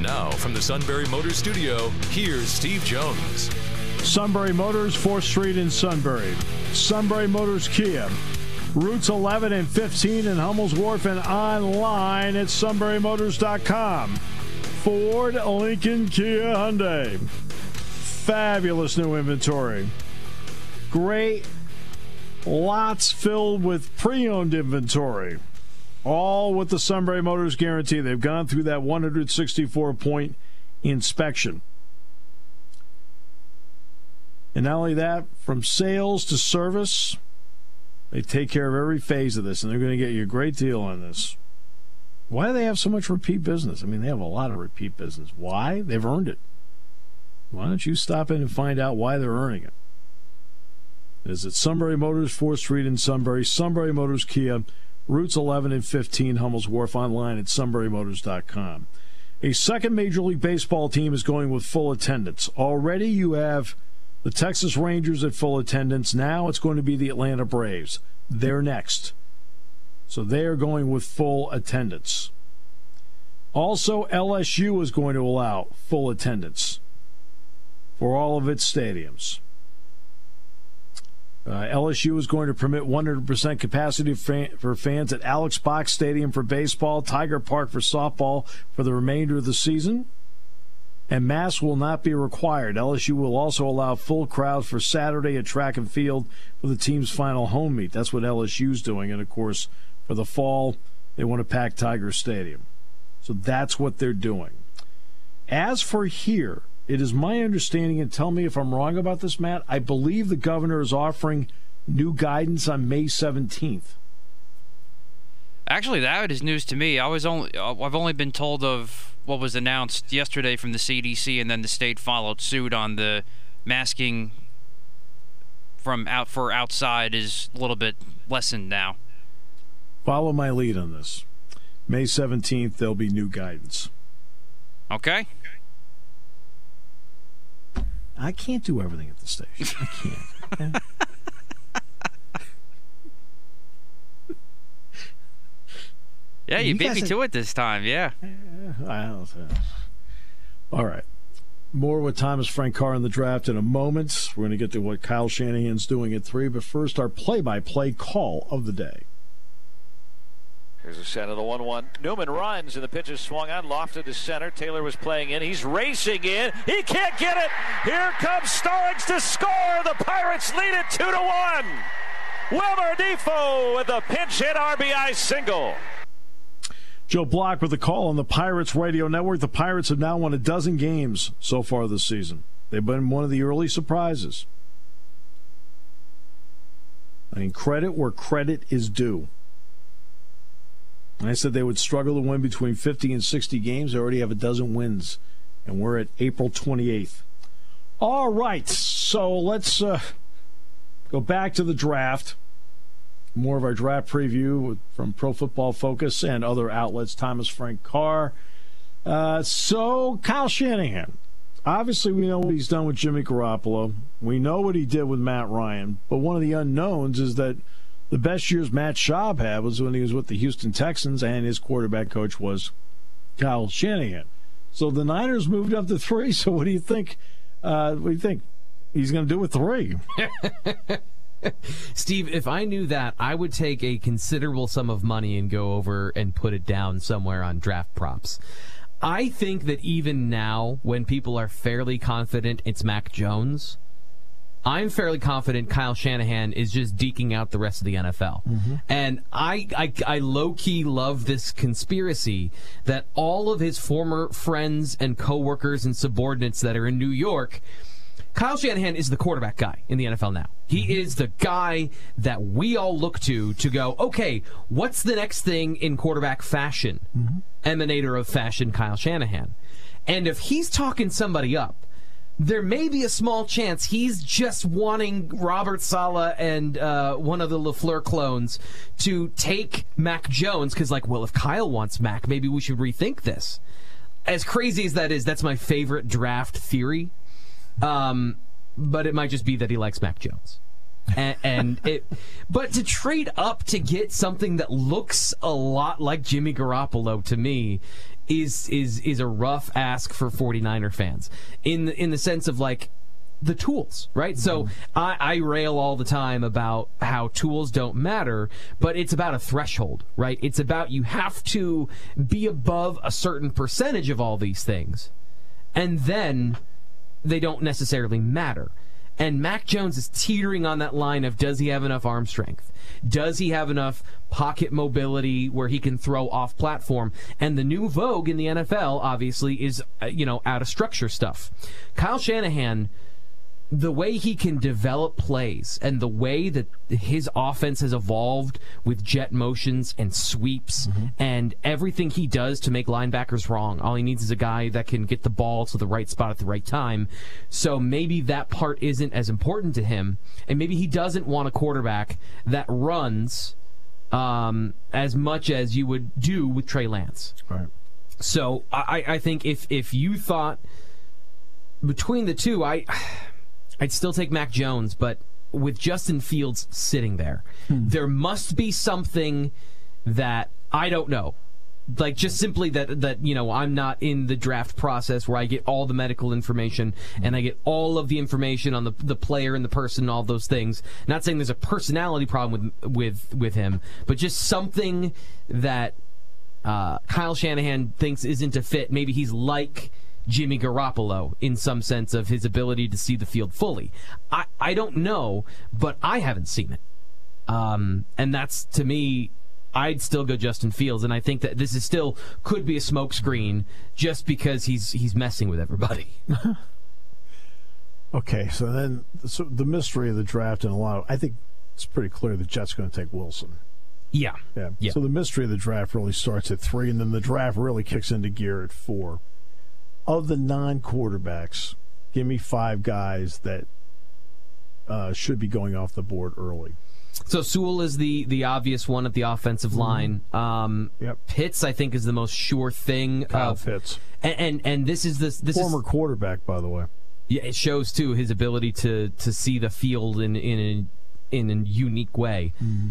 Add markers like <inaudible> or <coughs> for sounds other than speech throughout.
Now, from the Sunbury Motors Studio, here's Steve Jones. Sunbury Motors, 4th Street in Sunbury. Sunbury Motors Kia. Routes 11 and 15 in Hummel's Wharf and online at sunburymotors.com. Ford, Lincoln, Kia, Hyundai. Fabulous new inventory. Great lots filled with pre-owned inventory. All with the Sunbury Motors guarantee. They've gone through that 164 point inspection. And not only that, from sales to service, they take care of every phase of this, and they're going to get you a great deal on this. Why do they have so much repeat business? I mean, they have a lot of repeat business. Why? They've earned it. Why don't you stop in and find out why they're earning it? Is it Sunbury Motors, 4th Street in Sunbury, Sunbury Motors Kia, routes 11 and 15, Hummel's Wharf, online at sunburymotors.com. A second Major League Baseball team is going with full attendance. Already you have the Texas Rangers at full attendance. Now it's going to be the Atlanta Braves. They're next. So they are going with full attendance. Also, LSU is going to allow full attendance for all of its stadiums. Uh, LSU is going to permit 100% capacity for fans at Alex Box Stadium for baseball, Tiger Park for softball for the remainder of the season. And masks will not be required. LSU will also allow full crowds for Saturday at track and field for the team's final home meet. That's what LSU's doing. And of course, for the fall, they want to pack Tiger Stadium. So that's what they're doing. As for here, it is my understanding, and tell me if I'm wrong about this, Matt. I believe the governor is offering new guidance on May 17th. Actually, that is news to me. I was only uh, I've only been told of what was announced yesterday from the CDC, and then the state followed suit on the masking from out for outside is a little bit lessened now. Follow my lead on this. May 17th, there'll be new guidance. Okay. I can't do everything at the station. I can't. yeah, you, you beat me to it this time. Yeah. All right. More with Thomas Frank Carr in the draft in a moment. We're going to get to what Kyle Shanahan's doing at three, but first, our play by play call of the day. Here's a set of the 1 1. Newman runs, and the pitch is swung on, lofted to center. Taylor was playing in. He's racing in. He can't get it. Here comes Starks to score. The Pirates lead it 2 to 1. Wilmer Difo with a pinch hit RBI single. Joe Block with the call on the Pirates radio network. The Pirates have now won a dozen games so far this season. They've been one of the early surprises. I mean, credit where credit is due. I said they would struggle to win between 50 and 60 games. They already have a dozen wins, and we're at April 28th. All right, so let's uh, go back to the draft. More of our draft preview from Pro Football Focus and other outlets. Thomas Frank Carr. Uh, so Kyle Shanahan. Obviously, we know what he's done with Jimmy Garoppolo. We know what he did with Matt Ryan. But one of the unknowns is that the best years Matt Schaub had was when he was with the Houston Texans, and his quarterback coach was Kyle Shanahan. So the Niners moved up to three. <laughs> So what do you think? Uh, what do you think he's going to do with three? <laughs> Steve, if I knew that, I would take a considerable sum of money and go over and put it down somewhere on draft props. I think that even now, when people are fairly confident it's Mac Jones, I'm fairly confident Kyle Shanahan is just deking out the rest of the NFL. Mm-hmm. And I, I, I low key love this conspiracy that all of his former friends and coworkers and subordinates that are in New York, Kyle Shanahan is the quarterback guy in the NFL now. He mm-hmm. is the guy that we all look to to go, okay, what's the next thing in quarterback fashion? Mm-hmm. Emanator of fashion, Kyle Shanahan. And if he's talking somebody up, there may be a small chance he's just wanting Robert Saleh and uh, one of the LaFleur clones to take Mac Jones because, like, well, if Kyle wants Mac, maybe we should rethink this. As crazy as that is, that's my favorite draft theory. Um, but it might just be that he likes Mac Jones. and, and it, but to trade up to get something that looks a lot like Jimmy Garoppolo to me is is is a rough ask for 49er fans in the, in the sense of like the tools, right? So mm-hmm. I, I rail all the time about how tools don't matter, but it's about a threshold, right? It's about you have to be above a certain percentage of all these things, and then they don't necessarily matter. And Mac Jones is teetering on that line of does he have enough arm strength? Does he have enough pocket mobility where he can throw off platform? And the new vogue in the NFL, obviously, is, uh, you know, out of structure stuff. Kyle Shanahan the way he can develop plays and the way that his offense has evolved with jet motions and sweeps mm-hmm. and everything he does to make linebackers wrong. All he needs is a guy that can get the ball to the right spot at the right time. So maybe that part isn't as important to him. And maybe he doesn't want a quarterback that runs um, as much as you would do with Trey Lance. Right. So I, I think if if you thought between the two, I I'd still take Mac Jones, but with Justin Fields sitting there, hmm. there must be something that I don't know. Like just simply that that you know I'm not in the draft process where I get all the medical information and I get all of the information on the the player and the person and all those things. Not saying there's a personality problem with with with him, but just something that uh, Kyle Shanahan thinks isn't a fit. Maybe he's like Jimmy Garoppolo in some sense of his ability to see the field fully. I, I don't know, but I haven't seen it. Um, and that's to me, I'd still go Justin Fields, and I think that this is still could be a smokescreen just because he's he's messing with everybody. <laughs> okay, so then so the mystery of the draft and a lot of I think it's pretty clear the Jets going to take Wilson. Yeah. yeah. Yeah. So the mystery of the draft really starts at three, and then the draft really kicks into gear at four of the nine quarterbacks, give me five guys that uh, should be going off the board early. So Sewell is the the obvious one at the offensive mm-hmm. line. Um, yep. Pitts, I think, is the most sure thing. Kyle of, Pitts, and, and, and this is this this former is, quarterback, by the way. Yeah, it shows too his ability to to see the field in in a, in a unique way. Mm-hmm.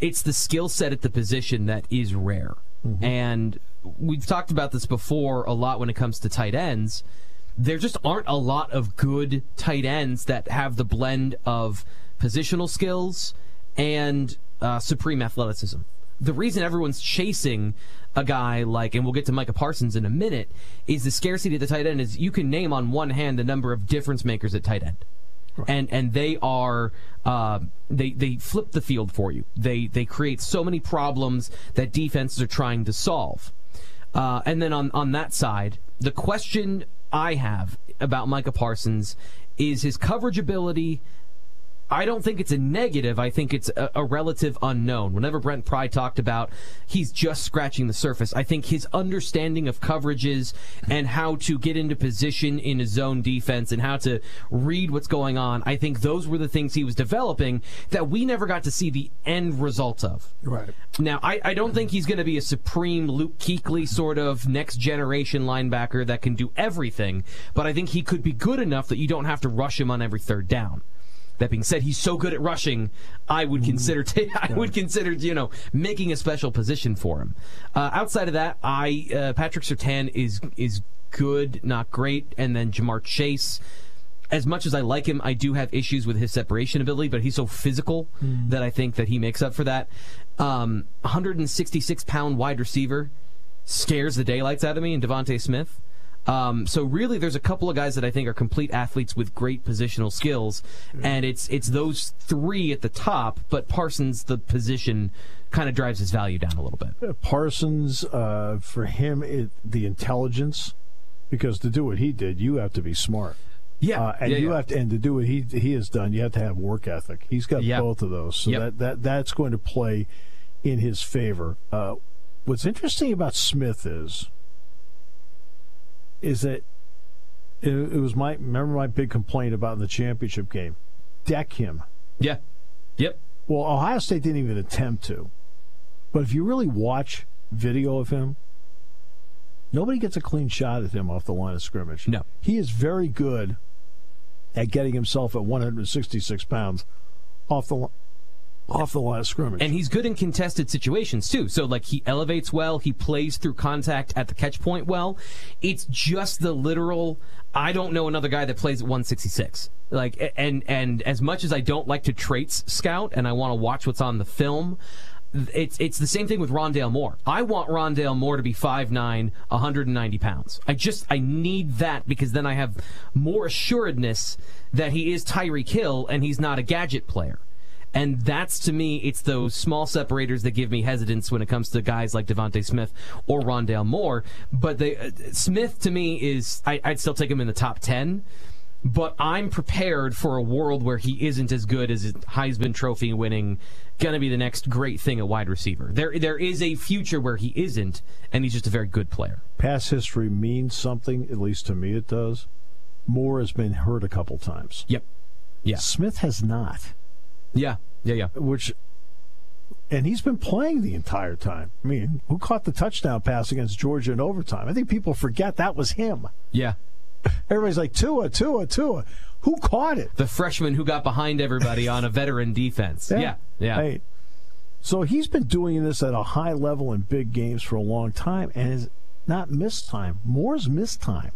It's the skill set at the position that is rare, mm-hmm. and we've talked about this before a lot when it comes to tight ends. There just aren't a lot of good tight ends that have the blend of positional skills and uh, supreme athleticism. The reason everyone's chasing a guy like, and we'll get to Micah Parsons in a minute, is the scarcity of the tight end is you can name on one hand the number of difference makers at tight end. And and they are uh, they they flip the field for you. They they create so many problems that defenses are trying to solve. Uh, and then on, on that side, the question I have about Micah Parsons is his coverage ability I don't think it's a negative. I think it's a, a, relative unknown. Whenever Brent Pry talked about he's just scratching the surface, I think his understanding of coverages and how to get into position in a zone defense and how to read what's going on, I think those were the things he was developing that we never got to see the end result of. Right. Now, I, I don't think he's going to be a supreme Luke Kuechly sort of next generation linebacker that can do everything, but I think he could be good enough that you don't have to rush him on every third down. That being said, he's so good at rushing. I would consider t- <laughs> I would consider you know making a special position for him. Uh, outside of that, I uh, Patrick Surtain is is good, not great, and then Ja'Marr Chase. As much as I like him, I do have issues with his separation ability, but he's so physical mm. that I think that he makes up for that. Um, 166 pound wide receiver scares the daylights out of me, and DeVonta Smith. Um, so really, there's a couple of guys that I think are complete athletes with great positional skills, and it's it's those three at the top. But Parsons, the position, kind of drives his value down a little bit. Parsons, uh, for him, it, the intelligence, because to do what he did, you have to be smart. Yeah, uh, and yeah, you yeah. have to, and to do what he he has done, you have to have work ethic. He's got yep. both of those, so yep. that that that's going to play in his favor. Uh, what's interesting about Smith is is that it, it was my remember my big complaint about in the championship game. Deck him. Yeah. Yep. Well, Ohio State didn't even attempt to. But if you really watch video of him, nobody gets a clean shot at him off the line of scrimmage. No. He is very good at getting himself at 166 pounds off the off the line of scrimmage. And he's good in contested situations too. So like he elevates well, he plays through contact at the catch point well. It's just the literal I don't know another guy that plays at 166. Like and and as much as I don't like to traits scout and I want to watch what's on the film, it's it's the same thing with Rondale Moore. I want Rondale Moore to be 5'9", 190 pounds. I just I need that because then I have more assuredness that he is Tyreek Hill and he's not a gadget player. And that's to me, it's those small separators that give me hesitance when it comes to guys like DeVonta Smith or Rondale Moore. But they, uh, Smith to me is I, I'd still take him in the top ten. But I'm prepared for a world where he isn't as good as Heisman Trophy winning, going to be the next great thing at wide receiver. There, there is a future where he isn't, and he's just a very good player. Past history means something, at least to me it does. Moore has been hurt a couple times. Yep. Yeah. Smith has not. Yeah. Yeah. Yeah. Which, and he's been playing the entire time. I mean, who caught the touchdown pass against Georgia in overtime? I think people forget that was him. Yeah. Everybody's like Tua, Tua, Tua. Who caught it? The freshman who got behind everybody on a <laughs> veteran defense. Yeah. Yeah. Hey, so he's been doing this at a high level in big games for a long time and has not missed time. Moore's missed time.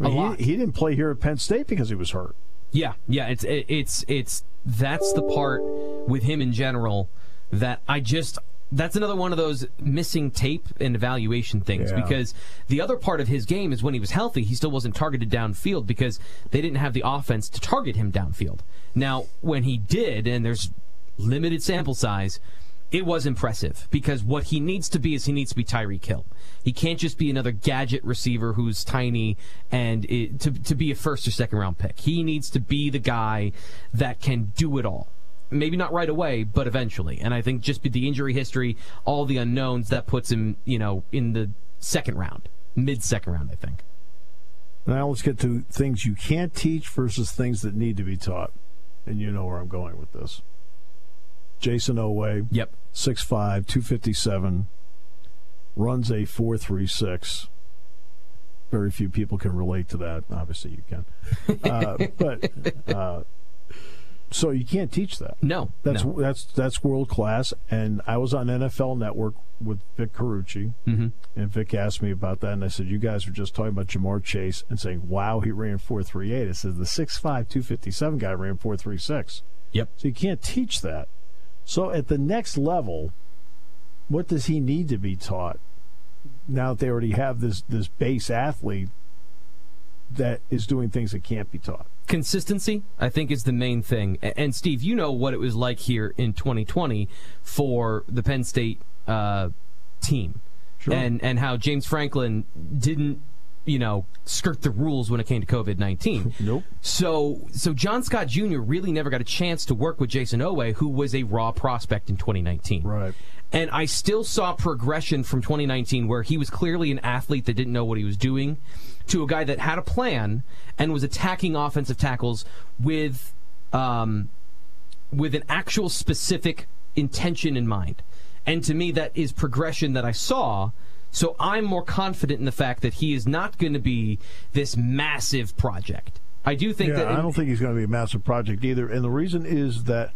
I mean. He, he didn't play here at Penn State because he was hurt. Yeah, yeah, it's it, it's it's that's the part with him in general that I just that's another one of those missing tape and evaluation things Yeah. because the other part of his game is when he was healthy, he still wasn't targeted downfield because they didn't have the offense to target him downfield. Now, when he did, and there's limited sample size, it was impressive because what he needs to be is he needs to be Tyreek Hill. He can't just be another gadget receiver who's tiny and it, to to be a first or second round pick. He needs to be the guy that can do it all. Maybe not right away, but eventually. And I think just the injury history, all the unknowns, that puts him, you know, in the second round, mid second round, I think. Now let's get to things you can't teach versus things that need to be taught. And you know where I'm going with this. Jason Oweh, Yep. 6'5, 257, runs a 436. Very few people can relate to that. Obviously, you can. <laughs> Uh, but uh, so you can't teach that. No. That's no. that's that's world class. And I was on NFL Network with Vic Carucci, Mm-hmm. and Vic asked me about that, and I said, "You guys were just talking about Ja'Marr Chase and saying, wow, he ran 4.38.' I said, "The 6'5", 257 guy ran 4.36. Yep. So you can't teach that. So at the next level, what does he need to be taught? Now that they already have this this base athlete that is doing things that can't be taught. consistency i think is the main thing and steve you know what it was like here in 2020 for the penn state uh, team Sure. and and how james franklin didn't you know skirt the rules when it came to covid-19 <laughs> Nope. so so john scott jr really never got a chance to work with jason Oweh who was a raw prospect in 2019 Right. and I still saw progression from 2019 where he was clearly an athlete that didn't know what he was doing to a guy that had a plan and was attacking offensive tackles with um, with an actual specific intention in mind. And to me, that is progression that I saw. So I'm more confident in the fact that he is not going to be this massive project. I do think Yeah, that I don't think he's going to be a massive project either. And the reason is that,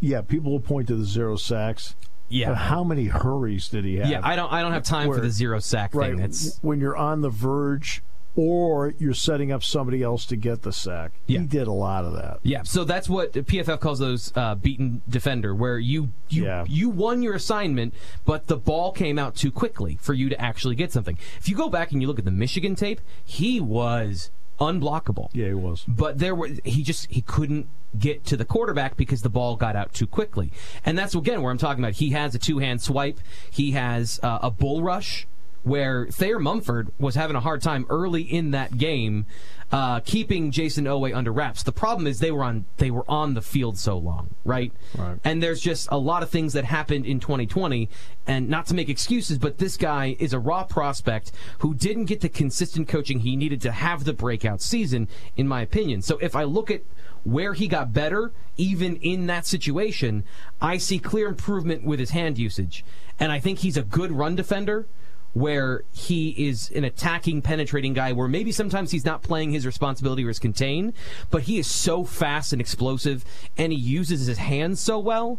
yeah, people will point to the zero sacks. yeah, But how many hurries did he have? yeah. I don't I don't have time for the zero sack right. thing. It's when you're on the verge or you're setting up somebody else to get the sack. Yeah. He did a lot of that. Yeah, so that's what PFF calls those uh, beaten defender, where you you Yeah. you won your assignment, but the ball came out too quickly for you to actually get something. If you go back and you look at the Michigan tape, he was unblockable. Yeah, he was. But there were he just he couldn't get to the quarterback because the ball got out too quickly. And that's again where I'm talking about he has a two-hand swipe, he has uh, a bull rush where Thayer Munford was having a hard time early in that game uh, keeping Jason Oweh under wraps. The problem is they were on they were on the field so long, right? Right. And there's just a lot of things that happened in 2020, and not to make excuses, but this guy is a raw prospect who didn't get the consistent coaching he needed to have the breakout season, in my opinion. So if I look at where he got better, even in that situation, I see clear improvement with his hand usage. And I think he's a good run defender where he is an attacking, penetrating guy where maybe sometimes he's not playing his responsibility or his contain, but he is so fast and explosive and he uses his hands so well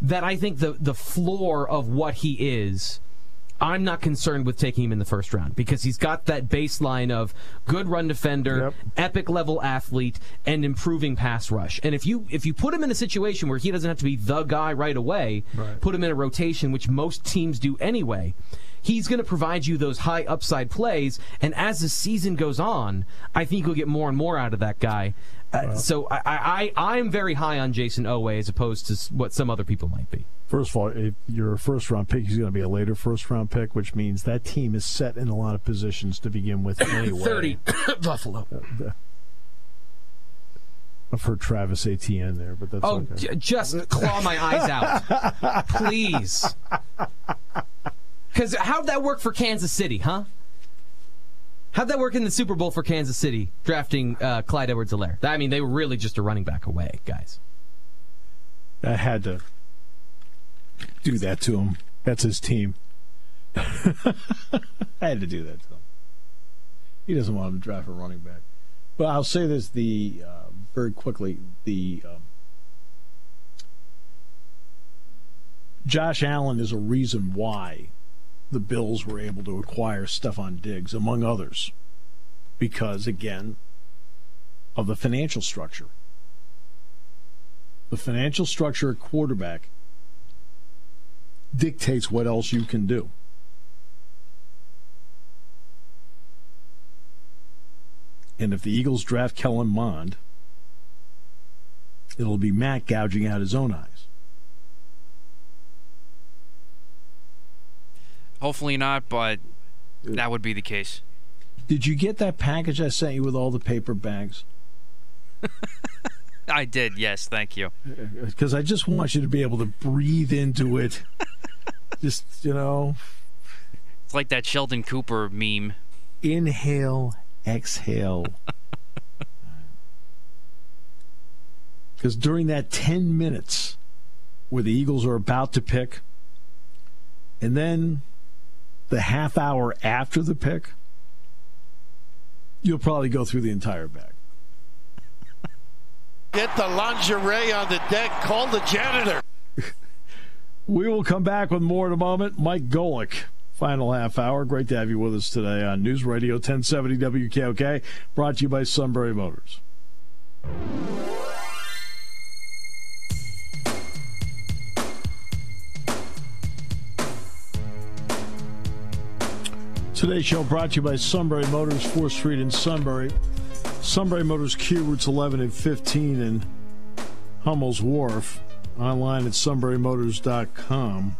that I think the, the floor of what he is I'm not concerned with taking him in the first round because he's got that baseline of good run defender, Yep. epic level athlete, and improving pass rush. And if you if you put him in a situation where he doesn't have to be the guy right away, Right. put him in a rotation, which most teams do anyway. He's going to provide you those high upside plays, and as the season goes on, I think you'll get more and more out of that guy. Uh, so I, I, I I'm very high on Jason Oweh as opposed to what some other people might be. First of all, if you're a first round pick, he's going to be a later first round pick, which means that team is set in a lot of positions to begin with <coughs> anyway. Thirty <coughs> Buffalo. I've heard Travis Etienne there, but that's Oh, okay. j- just claw my eyes out, <laughs> please. Because how'd that work for Kansas City, huh? How'd that work in the Super Bowl for Kansas City, drafting uh, Clyde Edwards-Helaire? I mean, they were really just a running back away, guys. I had to do that to him. That's his team. <laughs> I had to do that to him. He doesn't want him to draft a running back. But I'll say this: the uh, very quickly the um, Josh Allen is a reason why the Bills were able to acquire Stefon Diggs, among others, because again of the financial structure the financial structure at quarterback dictates what else you can do. And if the Eagles draft Kellen Mond, it'll be Matt gouging out his own eyes. Hopefully not, but that would be the case. Did you get that package I sent you with all the paper bags? <laughs> I did, yes, thank you. Uh, uh, because I just want you to be able to breathe into it. <laughs> just, you know, It's like that Sheldon Cooper meme. inhale, exhale. <laughs> Because during that 10 minutes where the Eagles are about to pick, and then the half hour after the pick, you'll probably go through the entire bag. Get the lingerie on the deck. Call the janitor. <laughs> We will come back with more in a moment. Mike Golic, final half hour. Great to have you with us today on News Radio 1070 WKOK, brought to you by Sunbury Motors. Today's show brought to you by Sunbury Motors, 4th Street in Sunbury. Sunbury Motors Kia routes 11 and 15 in Hummel's Wharf. Online at sunburymotors.com.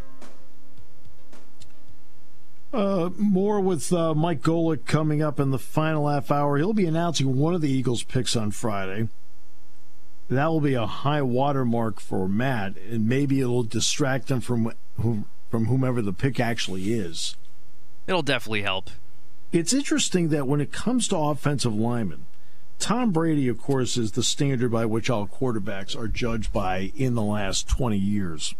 Uh, more with uh, Mike Golic coming up in the final half hour. He'll be announcing one of the Eagles' picks on Friday. That will be a high watermark for Matt, and maybe it'll distract him from whom, from whomever the pick actually is. It'll definitely help. It's interesting that when it comes to offensive linemen, Tom Brady, of course, is the standard by which all quarterbacks are judged by in the last 20 years.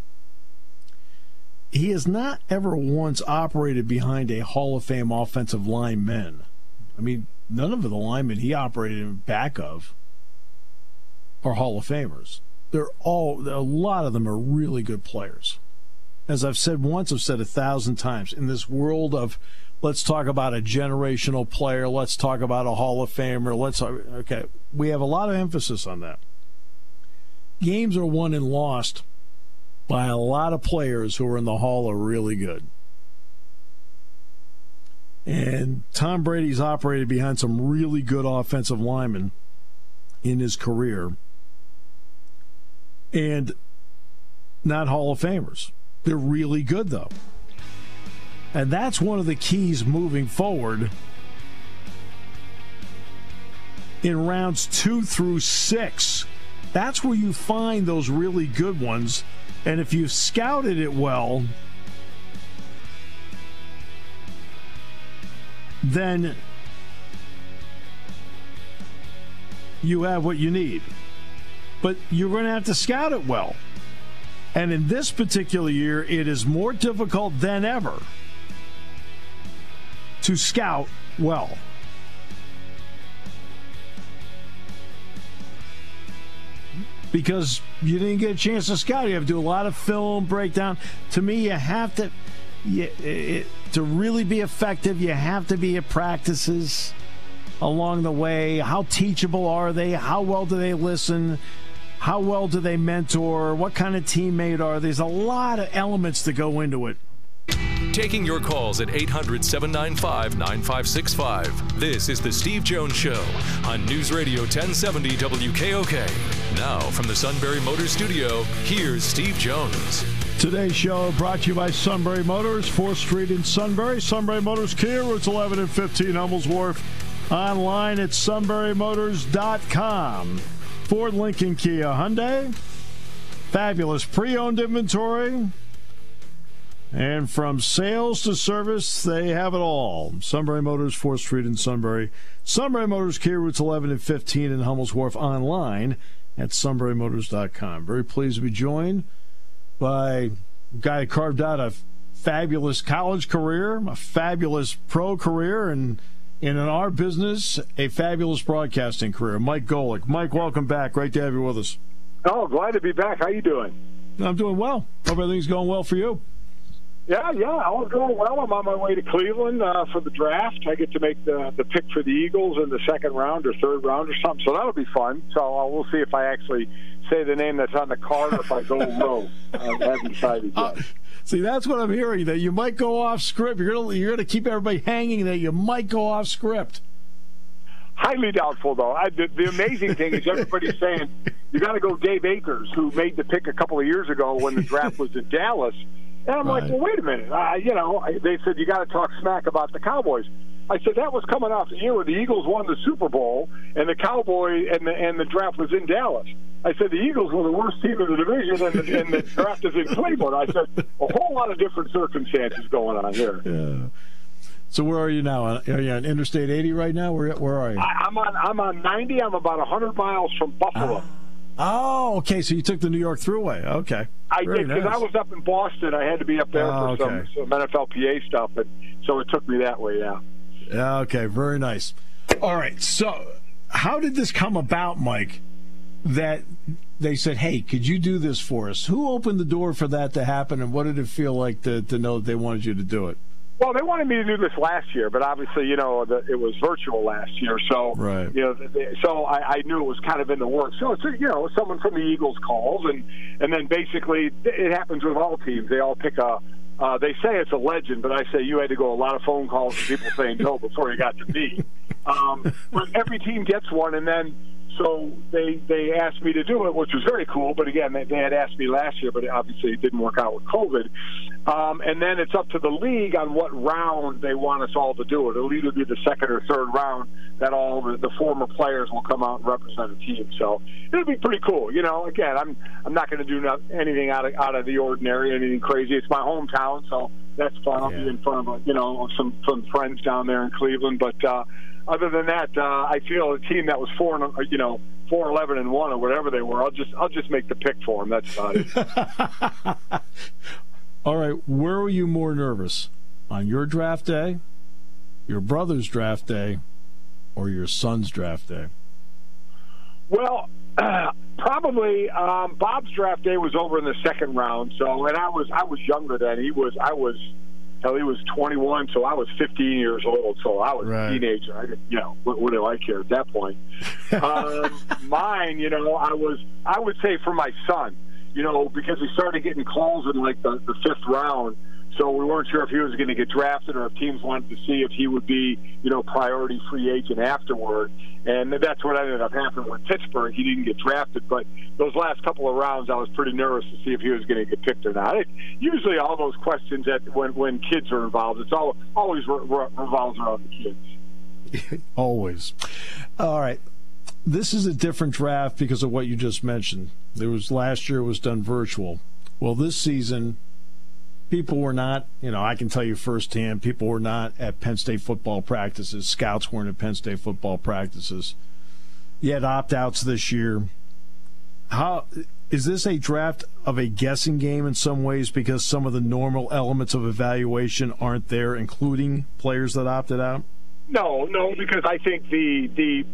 He has not ever once operated behind a Hall of Fame offensive lineman. I mean, none of the linemen he operated in back of are Hall of Famers. They're all, a lot of them are really good players as I've said once, I've said a thousand times, in this world of let's talk about a generational player, let's talk about a Hall of Famer, let's okay, we have a lot of emphasis on that. Games are won and lost by a lot of players who are in the Hall are really good. And Tom Brady's operated behind some really good offensive linemen in his career. And not Hall of Famers. They're really good, though. And that's one of the keys moving forward in rounds two through six. That's where you find those really good ones. And if you've scouted it well, then you have what you need. But you're going to have to scout it well. And in this particular year, it is more difficult than ever to scout well. Because you didn't get a chance to scout. You have to do a lot of film breakdown. To me, you have to, you, it, to really be effective, you have to be at practices along the way. How teachable are they? How well do they listen? How well do they mentor? What kind of teammate are? There's a lot of elements to go into it. Taking your calls at 800 795 9565. This is The Steve Jones Show on News Radio 1070 WKOK. Now, from the Sunbury Motors Studio, here's Steve Jones. Today's show brought to you by Sunbury Motors, 4th Street in Sunbury. Sunbury Motors Kia, routes 11 and 15, Hummels Wharf. Online at sunburymotors.com. Ford, Lincoln, Kia, Hyundai. Fabulous pre owned inventory. And from sales to service, they have it all. Sunbury Motors, 4th Street in Sunbury. Sunbury Motors, Kia routes 11 and 15 in Hummels Wharf online at sunburymotors.com. Very pleased to be joined by a guy who carved out a fabulous college career, a fabulous pro career, and in our business, a fabulous broadcasting career. Mike Golic. Mike, welcome back. Great to have you with us. Oh, glad to be back. How you doing? I'm doing well. Hope everything's going well for you. Yeah, yeah, all's going well. I'm on my way to Cleveland uh, for the draft. I get to make the the pick for the Eagles in the second round or third round or something. So that'll be fun. So uh, we'll see if I actually say the name that's on the card or if I go <laughs> low. I haven't decided yet. Uh, see, that's what I'm hearing. That you might go off script. You're gonna you're gonna keep everybody hanging. That you might go off script. Highly doubtful, though. I, the, the amazing thing is everybody's saying you got to go Dave Akers, who made the pick a couple of years ago when the draft was in Dallas. And I'm Right. like, well, wait a minute. Uh, you know, they said you got to talk smack about the Cowboys. I said that was coming off the year where the Eagles won the Super Bowl and the Cowboy and the and the draft was in Dallas. I said the Eagles were the worst team in the division and the, and the <laughs> draft is in Cleveland. I said a whole lot of different circumstances going on here. Yeah. So where are you now? Are you on Interstate 80 right now? Where where are you? I, I'm on I'm on 90. I'm about 100 miles from Buffalo. Ah. Oh, okay. So you took the New York Thruway. Okay. I Very did because nice. I was up in Boston. I had to be up there Oh, for okay. some, some NFLPA stuff, and so it took me that way. Yeah. Yeah, okay, very nice. All right, so how did this come about, Mike? That they said, "Hey, could you do this for us?" Who opened the door for that to happen, and what did it feel like to, to know that they wanted you to do it? Well, they wanted me to do this last year, but obviously, you know, the, it was virtual last year, so Right. you know, th- so I, I knew it was kind of in the works. So, it's, you know, someone from the Eagles calls, and and then basically it happens with all teams. They all pick a. Uh, they say it's a legend, but I say you had to go a lot of phone calls and people saying no before you got to me. Um, but every team gets one, and then so they they asked me to do it, which was very cool. But again, they, they had asked me last year, but obviously it didn't work out with COVID. Um, and then it's up to the league on what round they want us all to do it. It'll either be the second or third round that all the, the former players will come out and represent a team. So it'll be pretty cool. You know, again, I'm I'm not going to do no, anything out of out of the ordinary, anything crazy. It's my hometown, so that's fun. I'll Yeah. be in front of you know some some friends down there in Cleveland, but. uh other than that, uh, I feel a team that was four, and, uh, you know, four eleven and one or whatever they were. I'll just, I'll just make the pick for them. That's about it. <laughs> All right, where were you more nervous? On your draft day, your brother's draft day, or your son's draft day? Well, <clears throat> probably um, Bob's draft day was over in the second round. So, and I was I was younger then. He was I was hell he was 21, so I was 15 years old. So I was Right. a teenager. I didn't, you know, what, what do I care at that point? <laughs> um, mine, you know, I was I would say for my son, you know, because we started getting calls in like the, the fifth round. So we weren't sure if he was going to get drafted or if teams wanted to see if he would be, you know, priority free agent afterward. And that's what ended up happening with Pittsburgh. He didn't get drafted, but those last couple of rounds, I was pretty nervous to see if he was going to get picked or not. It, usually, all those questions that when when kids are involved, it's all always re- re- revolves around the kids. <laughs> always. All right. This is a different draft because of what you just mentioned. There was last year was done virtual. Well, this season people were not, you know, I can tell you firsthand, people were not at Penn State football practices. Scouts weren't at Penn State football practices. You had opt outs this year. How is this a draft of a guessing game in some ways because some of the normal elements of evaluation aren't there, including players that opted out? No, no, because I think the the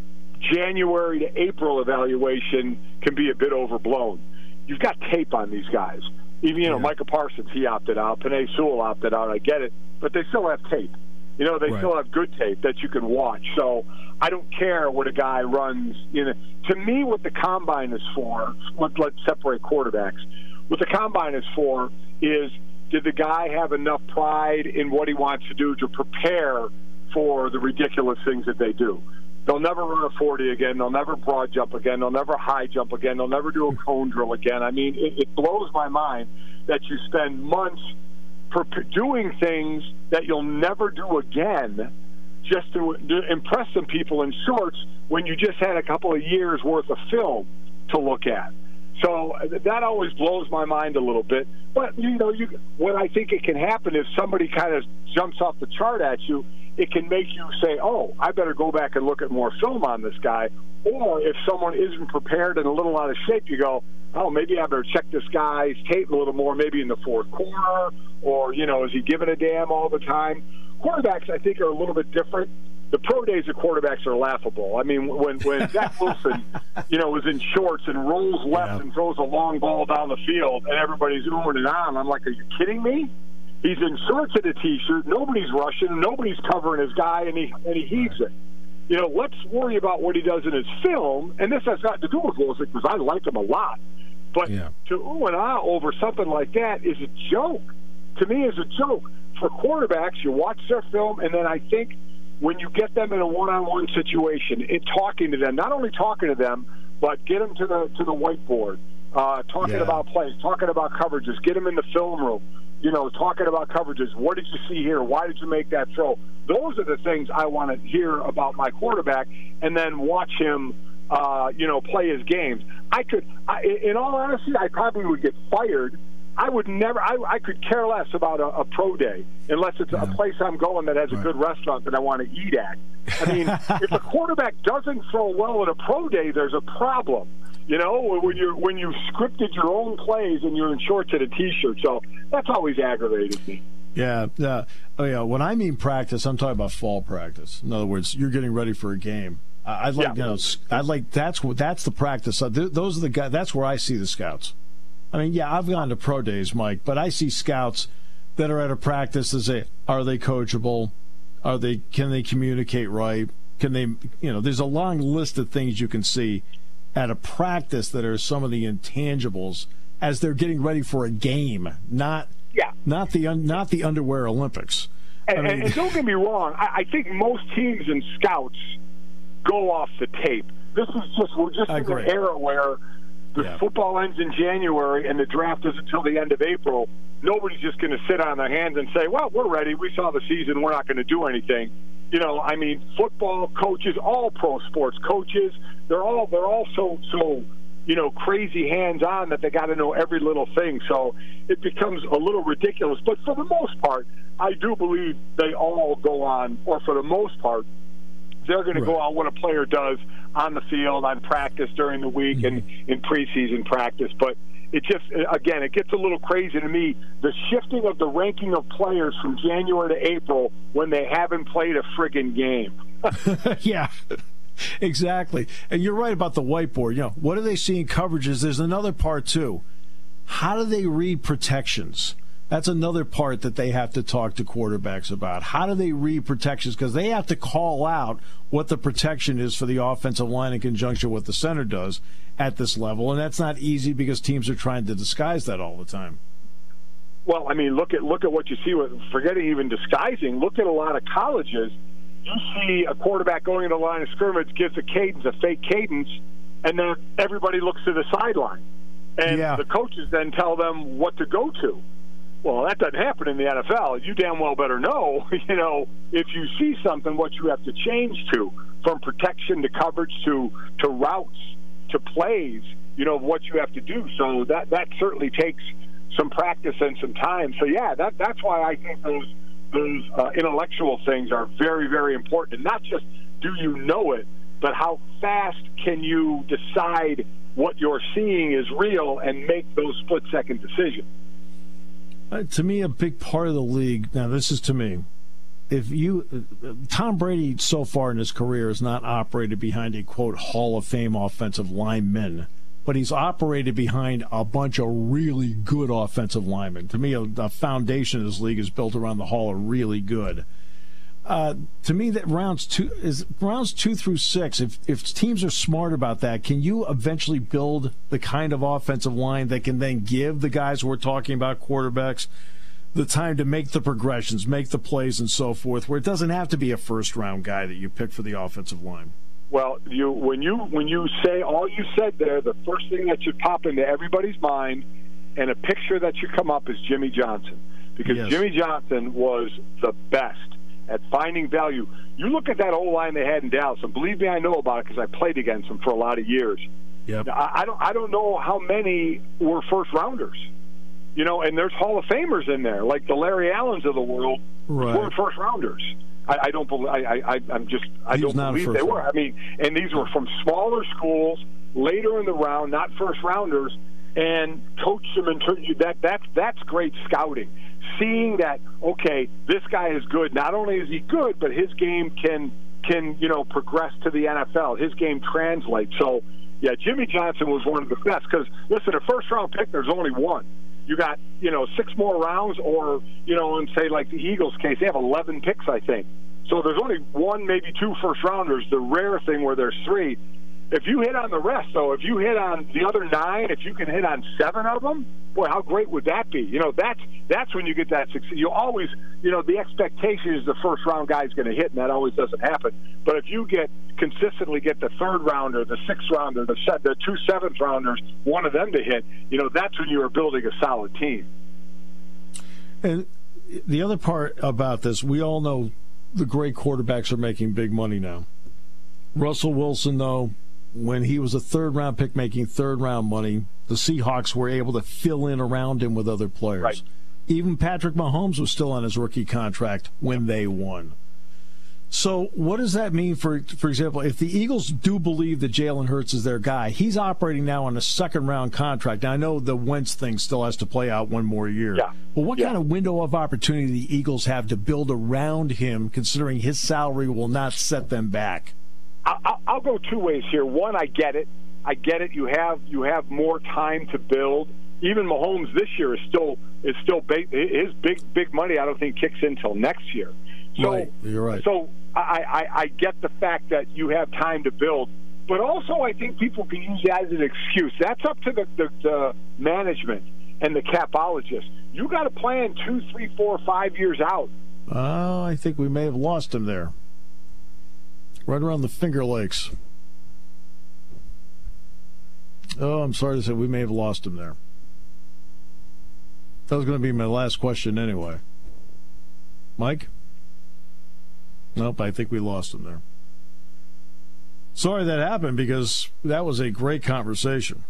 January to April evaluation can be a bit overblown. You've got tape on these guys. Even you know, yeah. Micah Parsons, he opted out. Penei Sewell opted out. I get it, but they still have tape. You know, they right. still have good tape that you can watch. So I don't care what a guy runs. You know, to me, what the combine is for. Let, let's separate quarterbacks. What the combine is for is did the guy have enough pride in what he wants to do to prepare for the ridiculous things that they do? They'll never run a 40 again. They'll never broad jump again. They'll never high jump again. They'll never do a cone drill again. I mean, it, it blows my mind that you spend months for doing things that you'll never do again just to, to impress some people in shorts when you just had a couple of years worth of film to look at. So that always blows my mind a little bit. But you know, you, what I think it can happen is somebody kind of jumps off the chart at you it can make you say, oh, I better go back and look at more film on this guy. Or if someone isn't prepared and a little out of shape, you go, oh, maybe I better check this guy's tape a little more, maybe in the fourth quarter, or, you know, is he giving a damn all the time? Quarterbacks, I think, are a little bit different. The pro days of quarterbacks are laughable. I mean, when when <laughs> Zach Wilson, you know, was in shorts and rolls left yeah. and throws a long ball down the field, and everybody's oohing and on, I'm like, are you kidding me? He's in shorts and a t-shirt. Nobody's rushing. Nobody's covering his guy, and he and he heaves it. You know, let's worry about what he does in his film. And this has nothing to do with Wilson because I like him a lot. But yeah. to ooh and ah over something like that is a joke. To me, is a joke. For quarterbacks, you watch their film, and then I think when you get them in a one-on-one situation, in talking to them, not only talking to them, but get them to the to the whiteboard, uh, talking yeah. about plays, talking about coverages, get them in the film room you know, talking about coverages. What did you see here? Why did you make that throw? Those are the things I want to hear about my quarterback, and then watch him, uh, you know, play his games. I could, I, in all honesty, I probably would get fired. I would never. I, I could care less about a, a pro day unless it's yeah. a place I'm going that has a good restaurant that I want to eat at. I mean, <laughs> if a quarterback doesn't throw well at a pro day, there's a problem. You know, when you when you scripted your own plays and you're in shorts and a t-shirt, so that's always aggravated me. Yeah, yeah. Oh, yeah. When I mean practice, I'm talking about fall practice. In other words, you're getting ready for a game. I'd like, yeah. you know, I'd like that's what that's the practice. Those are the guys. That's where I see the scouts. I mean, yeah, I've gone to pro days, Mike, but I see scouts that are at a practice that say, are they coachable? Are they? Can they communicate right? Can they? You know, there's a long list of things you can see at a practice that are some of the intangibles as they're getting ready for a game, not yeah, not the not the underwear Olympics. And, I mean, and don't get me wrong, I, I, think most teams and scouts go off the tape. This is just we're just in an era where the yeah. football ends in January and the draft is until the end of April. Nobody's just going to sit on their hands and say, "Well, we're ready. We saw the season. We're not going to do anything." you know, I mean, football coaches, all pro sports coaches, they're all they're all so so you know crazy hands on that they got to know every little thing. So it becomes a little ridiculous. But for the most part, I do believe they all go on, or for the most part, they're going right. to go on what a player does on the field, on practice during the week, mm-hmm. and in preseason practice. But it just again it gets a little crazy to me the shifting of the ranking of players from January to April when they haven't played a friggin' game. <laughs> <laughs> yeah. Exactly. And you're right about the whiteboard. You know, what are they seeing coverages? There's another part too. How do they read protections? That's another part that they have to talk to quarterbacks about. How do they read protections? Because they have to call out what the protection is for the offensive line in conjunction with the center does at this level. And that's not easy because teams are trying to disguise that all the time. Well, I mean, look at look at what you see with forgetting even disguising. Look at a lot of colleges. You see a quarterback going into the line of scrimmage, gives a cadence, a fake cadence, and then everybody looks to the sideline, and Yeah. the coaches then tell them what to go to. Well, that doesn't happen in the NFL. You damn well better know, <laughs> you know, if you see something, what you have to change to, from protection to coverage to to routes to plays, you know, what you have to do. So that that certainly takes some practice and some time. So yeah, that that's why I think those those uh, intellectual things are very very important, and not just do you know it, but how fast can you decide what you're seeing is real and make those split second decisions. Uh, to me, a big part of the league. Now, this is to me. If you, Tom Brady, so far in his career, has not operated behind a quote Hall of Fame offensive lineman, but he's operated behind a bunch of really good offensive linemen. To me, a, a foundation of this league is built around the Hall of really good. Uh, to me, that rounds two is rounds two through six. If if teams are smart about that, can you eventually build the kind of offensive line that can then give the guys we're talking about, quarterbacks, the time to make the progressions, make the plays, and so forth, where it doesn't have to be a first round guy that you pick for the offensive line. Well, you when you when you say all you said there, the first thing that should pop into everybody's mind and a picture that should come up is Jimmy Johnson because Yes. Jimmy Johnson was the best at finding value. You look at that old line they had in Dallas, and believe me, I know about it because I played against them for a lot of years. Yep. I, I don't I don't know how many were first rounders. You know, and there's Hall of Famers in there, like the Larry Allens of the world, Right. were first rounders. I, I don't believe. I, I, I'm just. I He was don't believe they were. I mean, and these were from smaller schools, later in the round, not first rounders, and coach them and turn you. That that's that's great scouting. Seeing that, okay, this guy is good. Not only is he good, but his game can can you know progress to the NFL. His game translates. So, yeah, Jimmy Johnson was one of the best. Because listen, a first round pick, there's only one. You got you know six more rounds, or you know, in say like the Eagles' case, they have 11 picks, I think. So there's only one, maybe two first rounders. The rare thing where there's three. If you hit on the rest, though, if you hit on the other nine, if you can hit on seven of them, boy, how great would that be? You know, that's that's when you get that success. You always, you know, the expectation is the first round guy's going to hit, and that always doesn't happen. But if you get consistently get the third rounder, the sixth rounder, the set, the two seventh rounders, one of them to hit, you know, that's when you are building a solid team. And the other part about this, we all know the great quarterbacks are making big money now. Russell Wilson, though, when he was a third round pick making third round money, the Seahawks were able to fill in around him with other players. Right. Even Patrick Mahomes was still on his rookie contract when they won. So, what does that mean for, for example, if the Eagles do believe that Jalen Hurts is their guy, he's operating now on a second round contract. Now, I know the Wentz thing still has to play out one more year. Yeah. But what Yeah. kind of window of opportunity do the Eagles have to build around him, considering his salary will not set them back? I- I'll, I'll go two ways here. One, I get it. I get it. You have you have more time to build. Even Mahomes this year is still is still ba- his big big money. I don't think kicks in till next year. So Right. You're right. So I, I I get the fact that you have time to build, but also I think people can use that as an excuse. That's up to the the, the management and the capologist. You got to plan two, three, four, five years out. Oh, I think we may have lost him there. Right around the Finger Lakes. Oh, I'm sorry to say we may have lost him there. That was going to be my last question anyway. Mike? Nope, I think we lost him there. Sorry that happened because that was a great conversation.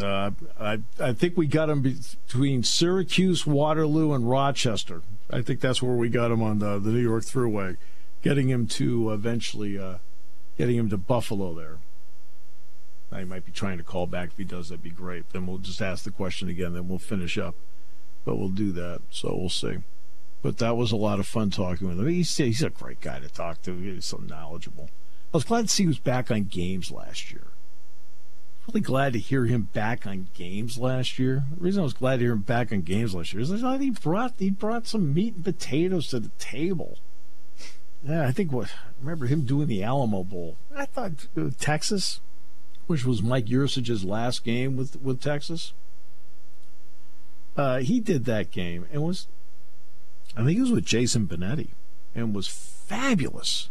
Uh, I I think we got him between Syracuse, Waterloo, and Rochester. I think that's where we got him on the, the New York Thruway, getting him to eventually uh, getting him to Buffalo there. I might be trying to call back if he does. That'd be great. Then we'll just ask the question again. Then we'll finish up. But we'll do that. So we'll see. But that was a lot of fun talking with him. He's he's a great guy to talk to. He's so knowledgeable. I was glad to see he was back on games last year really glad to hear him back on games last year. The reason I was glad to hear him back on games last year is I thought he brought he brought some meat and potatoes to the table. Yeah, I think what I remember him doing the Alamo Bowl. I thought uh, Texas, which was Mike Yursage's last game with with Texas. Uh, he did that game and was, I think he was with Jason Benetti, and was fabulous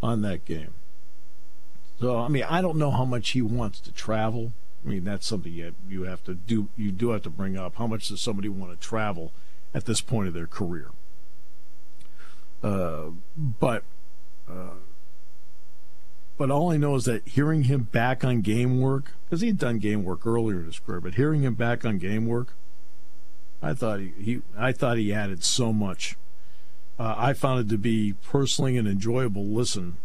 on that game. So I mean, I don't know how much he wants to travel. I mean, that's something you you have to do. You do have to bring up how much does somebody want to travel at this point of their career. Uh, but uh, but all I know is that hearing him back on game work because he had done game work earlier in his career, but hearing him back on game work, I thought he, he I thought he added so much. Uh, I found it to be personally an enjoyable listen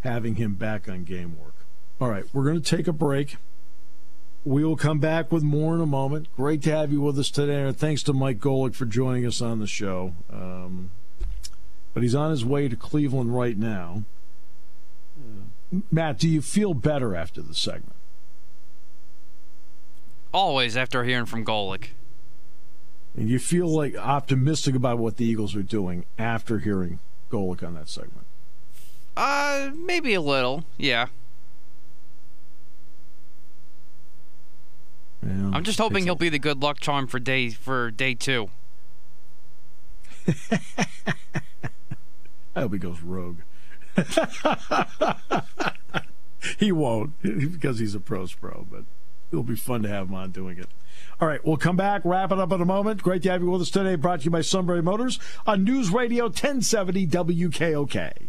having him back on game work. All right, we're going to take a break. We will come back with more in a moment. Great to have you with us today. And thanks to Mike Golic for joining us on the show. Um, but he's on his way to Cleveland right now. Uh, Matt, do you feel better after the segment? Always after hearing from Golic. And you feel like optimistic about what the Eagles are doing after hearing Golic on that segment? Uh, maybe a little, yeah. yeah I'm just hoping he'll be the good luck charm for day for day two. <laughs> I hope he goes rogue. <laughs> he won't because he's a pros pro, but it'll be fun to have him on doing it. All right, we'll come back, wrap it up in a moment. Great to have you with us today. Brought to you by Sunbury Motors on News Radio 1070 WKOK.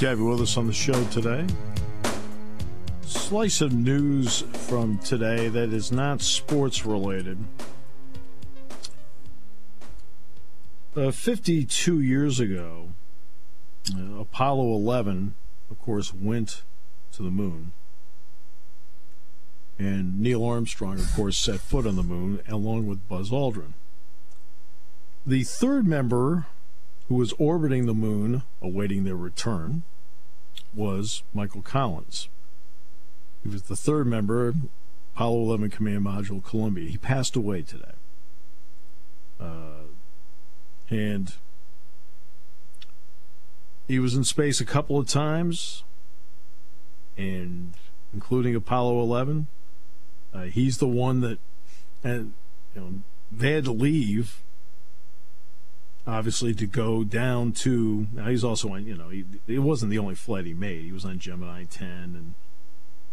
To have you with us on the show today. Slice of news from today that is not sports related. Uh, 52 years ago, uh, Apollo 11, of course, went to the moon. And Neil Armstrong, of course, set foot on the moon along with Buzz Aldrin. The third member who was orbiting the moon, awaiting their return, was Michael Collins. He was the third member, Apollo 11 Command Module Columbia. He passed away today. Uh, and he was in space a couple of times, and including Apollo 11. Uh, he's the one that, and you know, they had to leave obviously to go down to now he's also on you know he, it wasn't the only flight he made. He was on gemini 10 and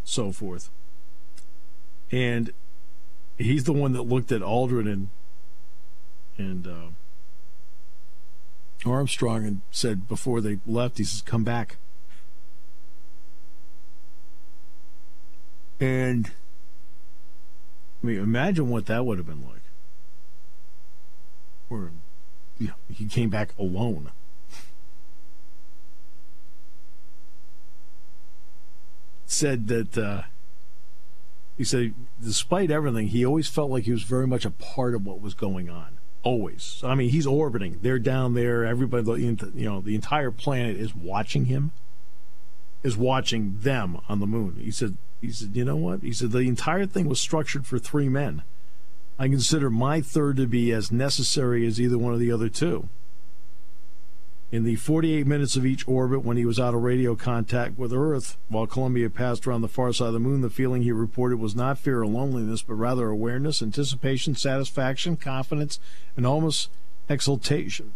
so forth. And he's the one that looked at aldrin and and uh, armstrong and said before they left he says come back. And i mean imagine what that would have been like. Or he came back alone. Said that uh, he said, despite everything, he always felt like he was very much a part of what was going on. Always. I mean, he's orbiting. They're down there. Everybody, you know, the entire planet is watching him. Is watching them on the moon. He said. He said, you know what? He said the entire thing was structured for three men. I consider my third to be as necessary as either one of the other two. In the 48 minutes of each orbit when he was out of radio contact with Earth, while Columbia passed around the far side of the moon, the feeling he reported was not fear or loneliness, but rather awareness, anticipation, satisfaction, confidence, and almost exultation.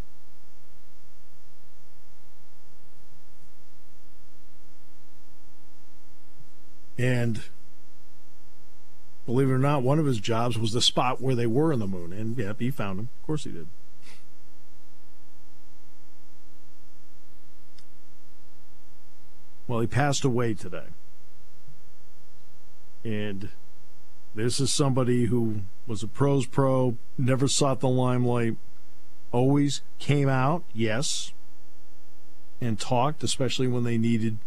And believe it or not, one of his jobs was the spot where they were in the moon. And yep, he found them. Of course he did. Well, he passed away today. And this is somebody who was a pros pro, never sought the limelight, always came out, yes, and talked, especially when they needed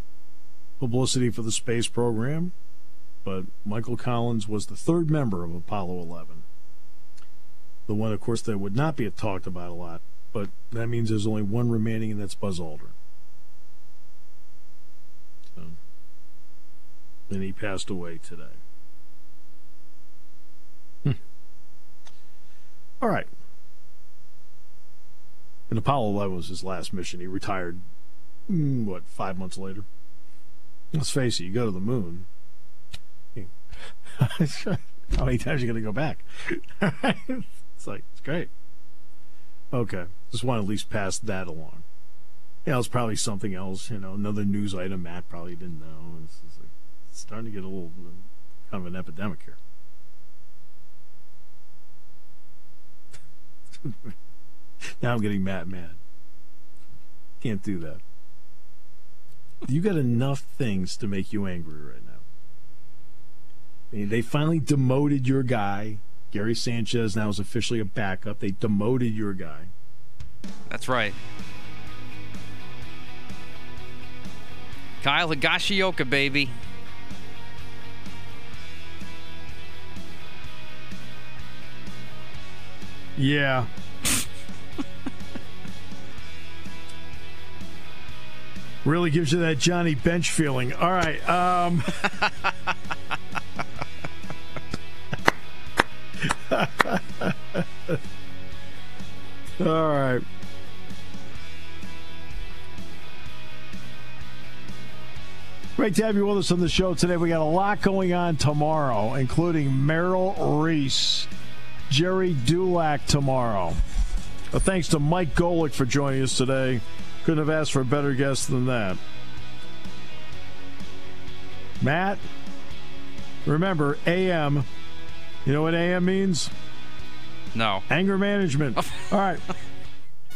publicity for the space program. But Michael Collins was the third member of Apollo 11. The one, of course, that would not be talked about a lot, but that means there's only one remaining, and that's Buzz Aldrin. So, and he passed away today. Hmm. All right. And Apollo 11 was his last mission. He retired, mm, what, five months later? Let's face it, you go to the moon. <laughs> How many times are you going to go back? <laughs> it's like, it's great. Okay. Just want to at least pass that along. Yeah, it's probably something else, you know, another news item Matt probably didn't know. It's, like, it's starting to get a little uh, kind of an epidemic here. <laughs> now I'm getting Matt mad. Can't do that. You got enough things to make you angry right now. They finally demoted your guy. Gary Sanchez now is officially a backup. They demoted your guy. That's right. Kyle Higashioka, baby. Yeah. <laughs> really gives you that Johnny Bench feeling. All right. Um, <laughs> All right. Great to have you with us on the show today. We got a lot going on tomorrow, including Merrill Reese, Gerry Dulac tomorrow. Thanks to Mike Golic for joining us today. Couldn't have asked for a better guest than that. Matt, remember, AM, you know what AM means? No. Anger management. <laughs> All right.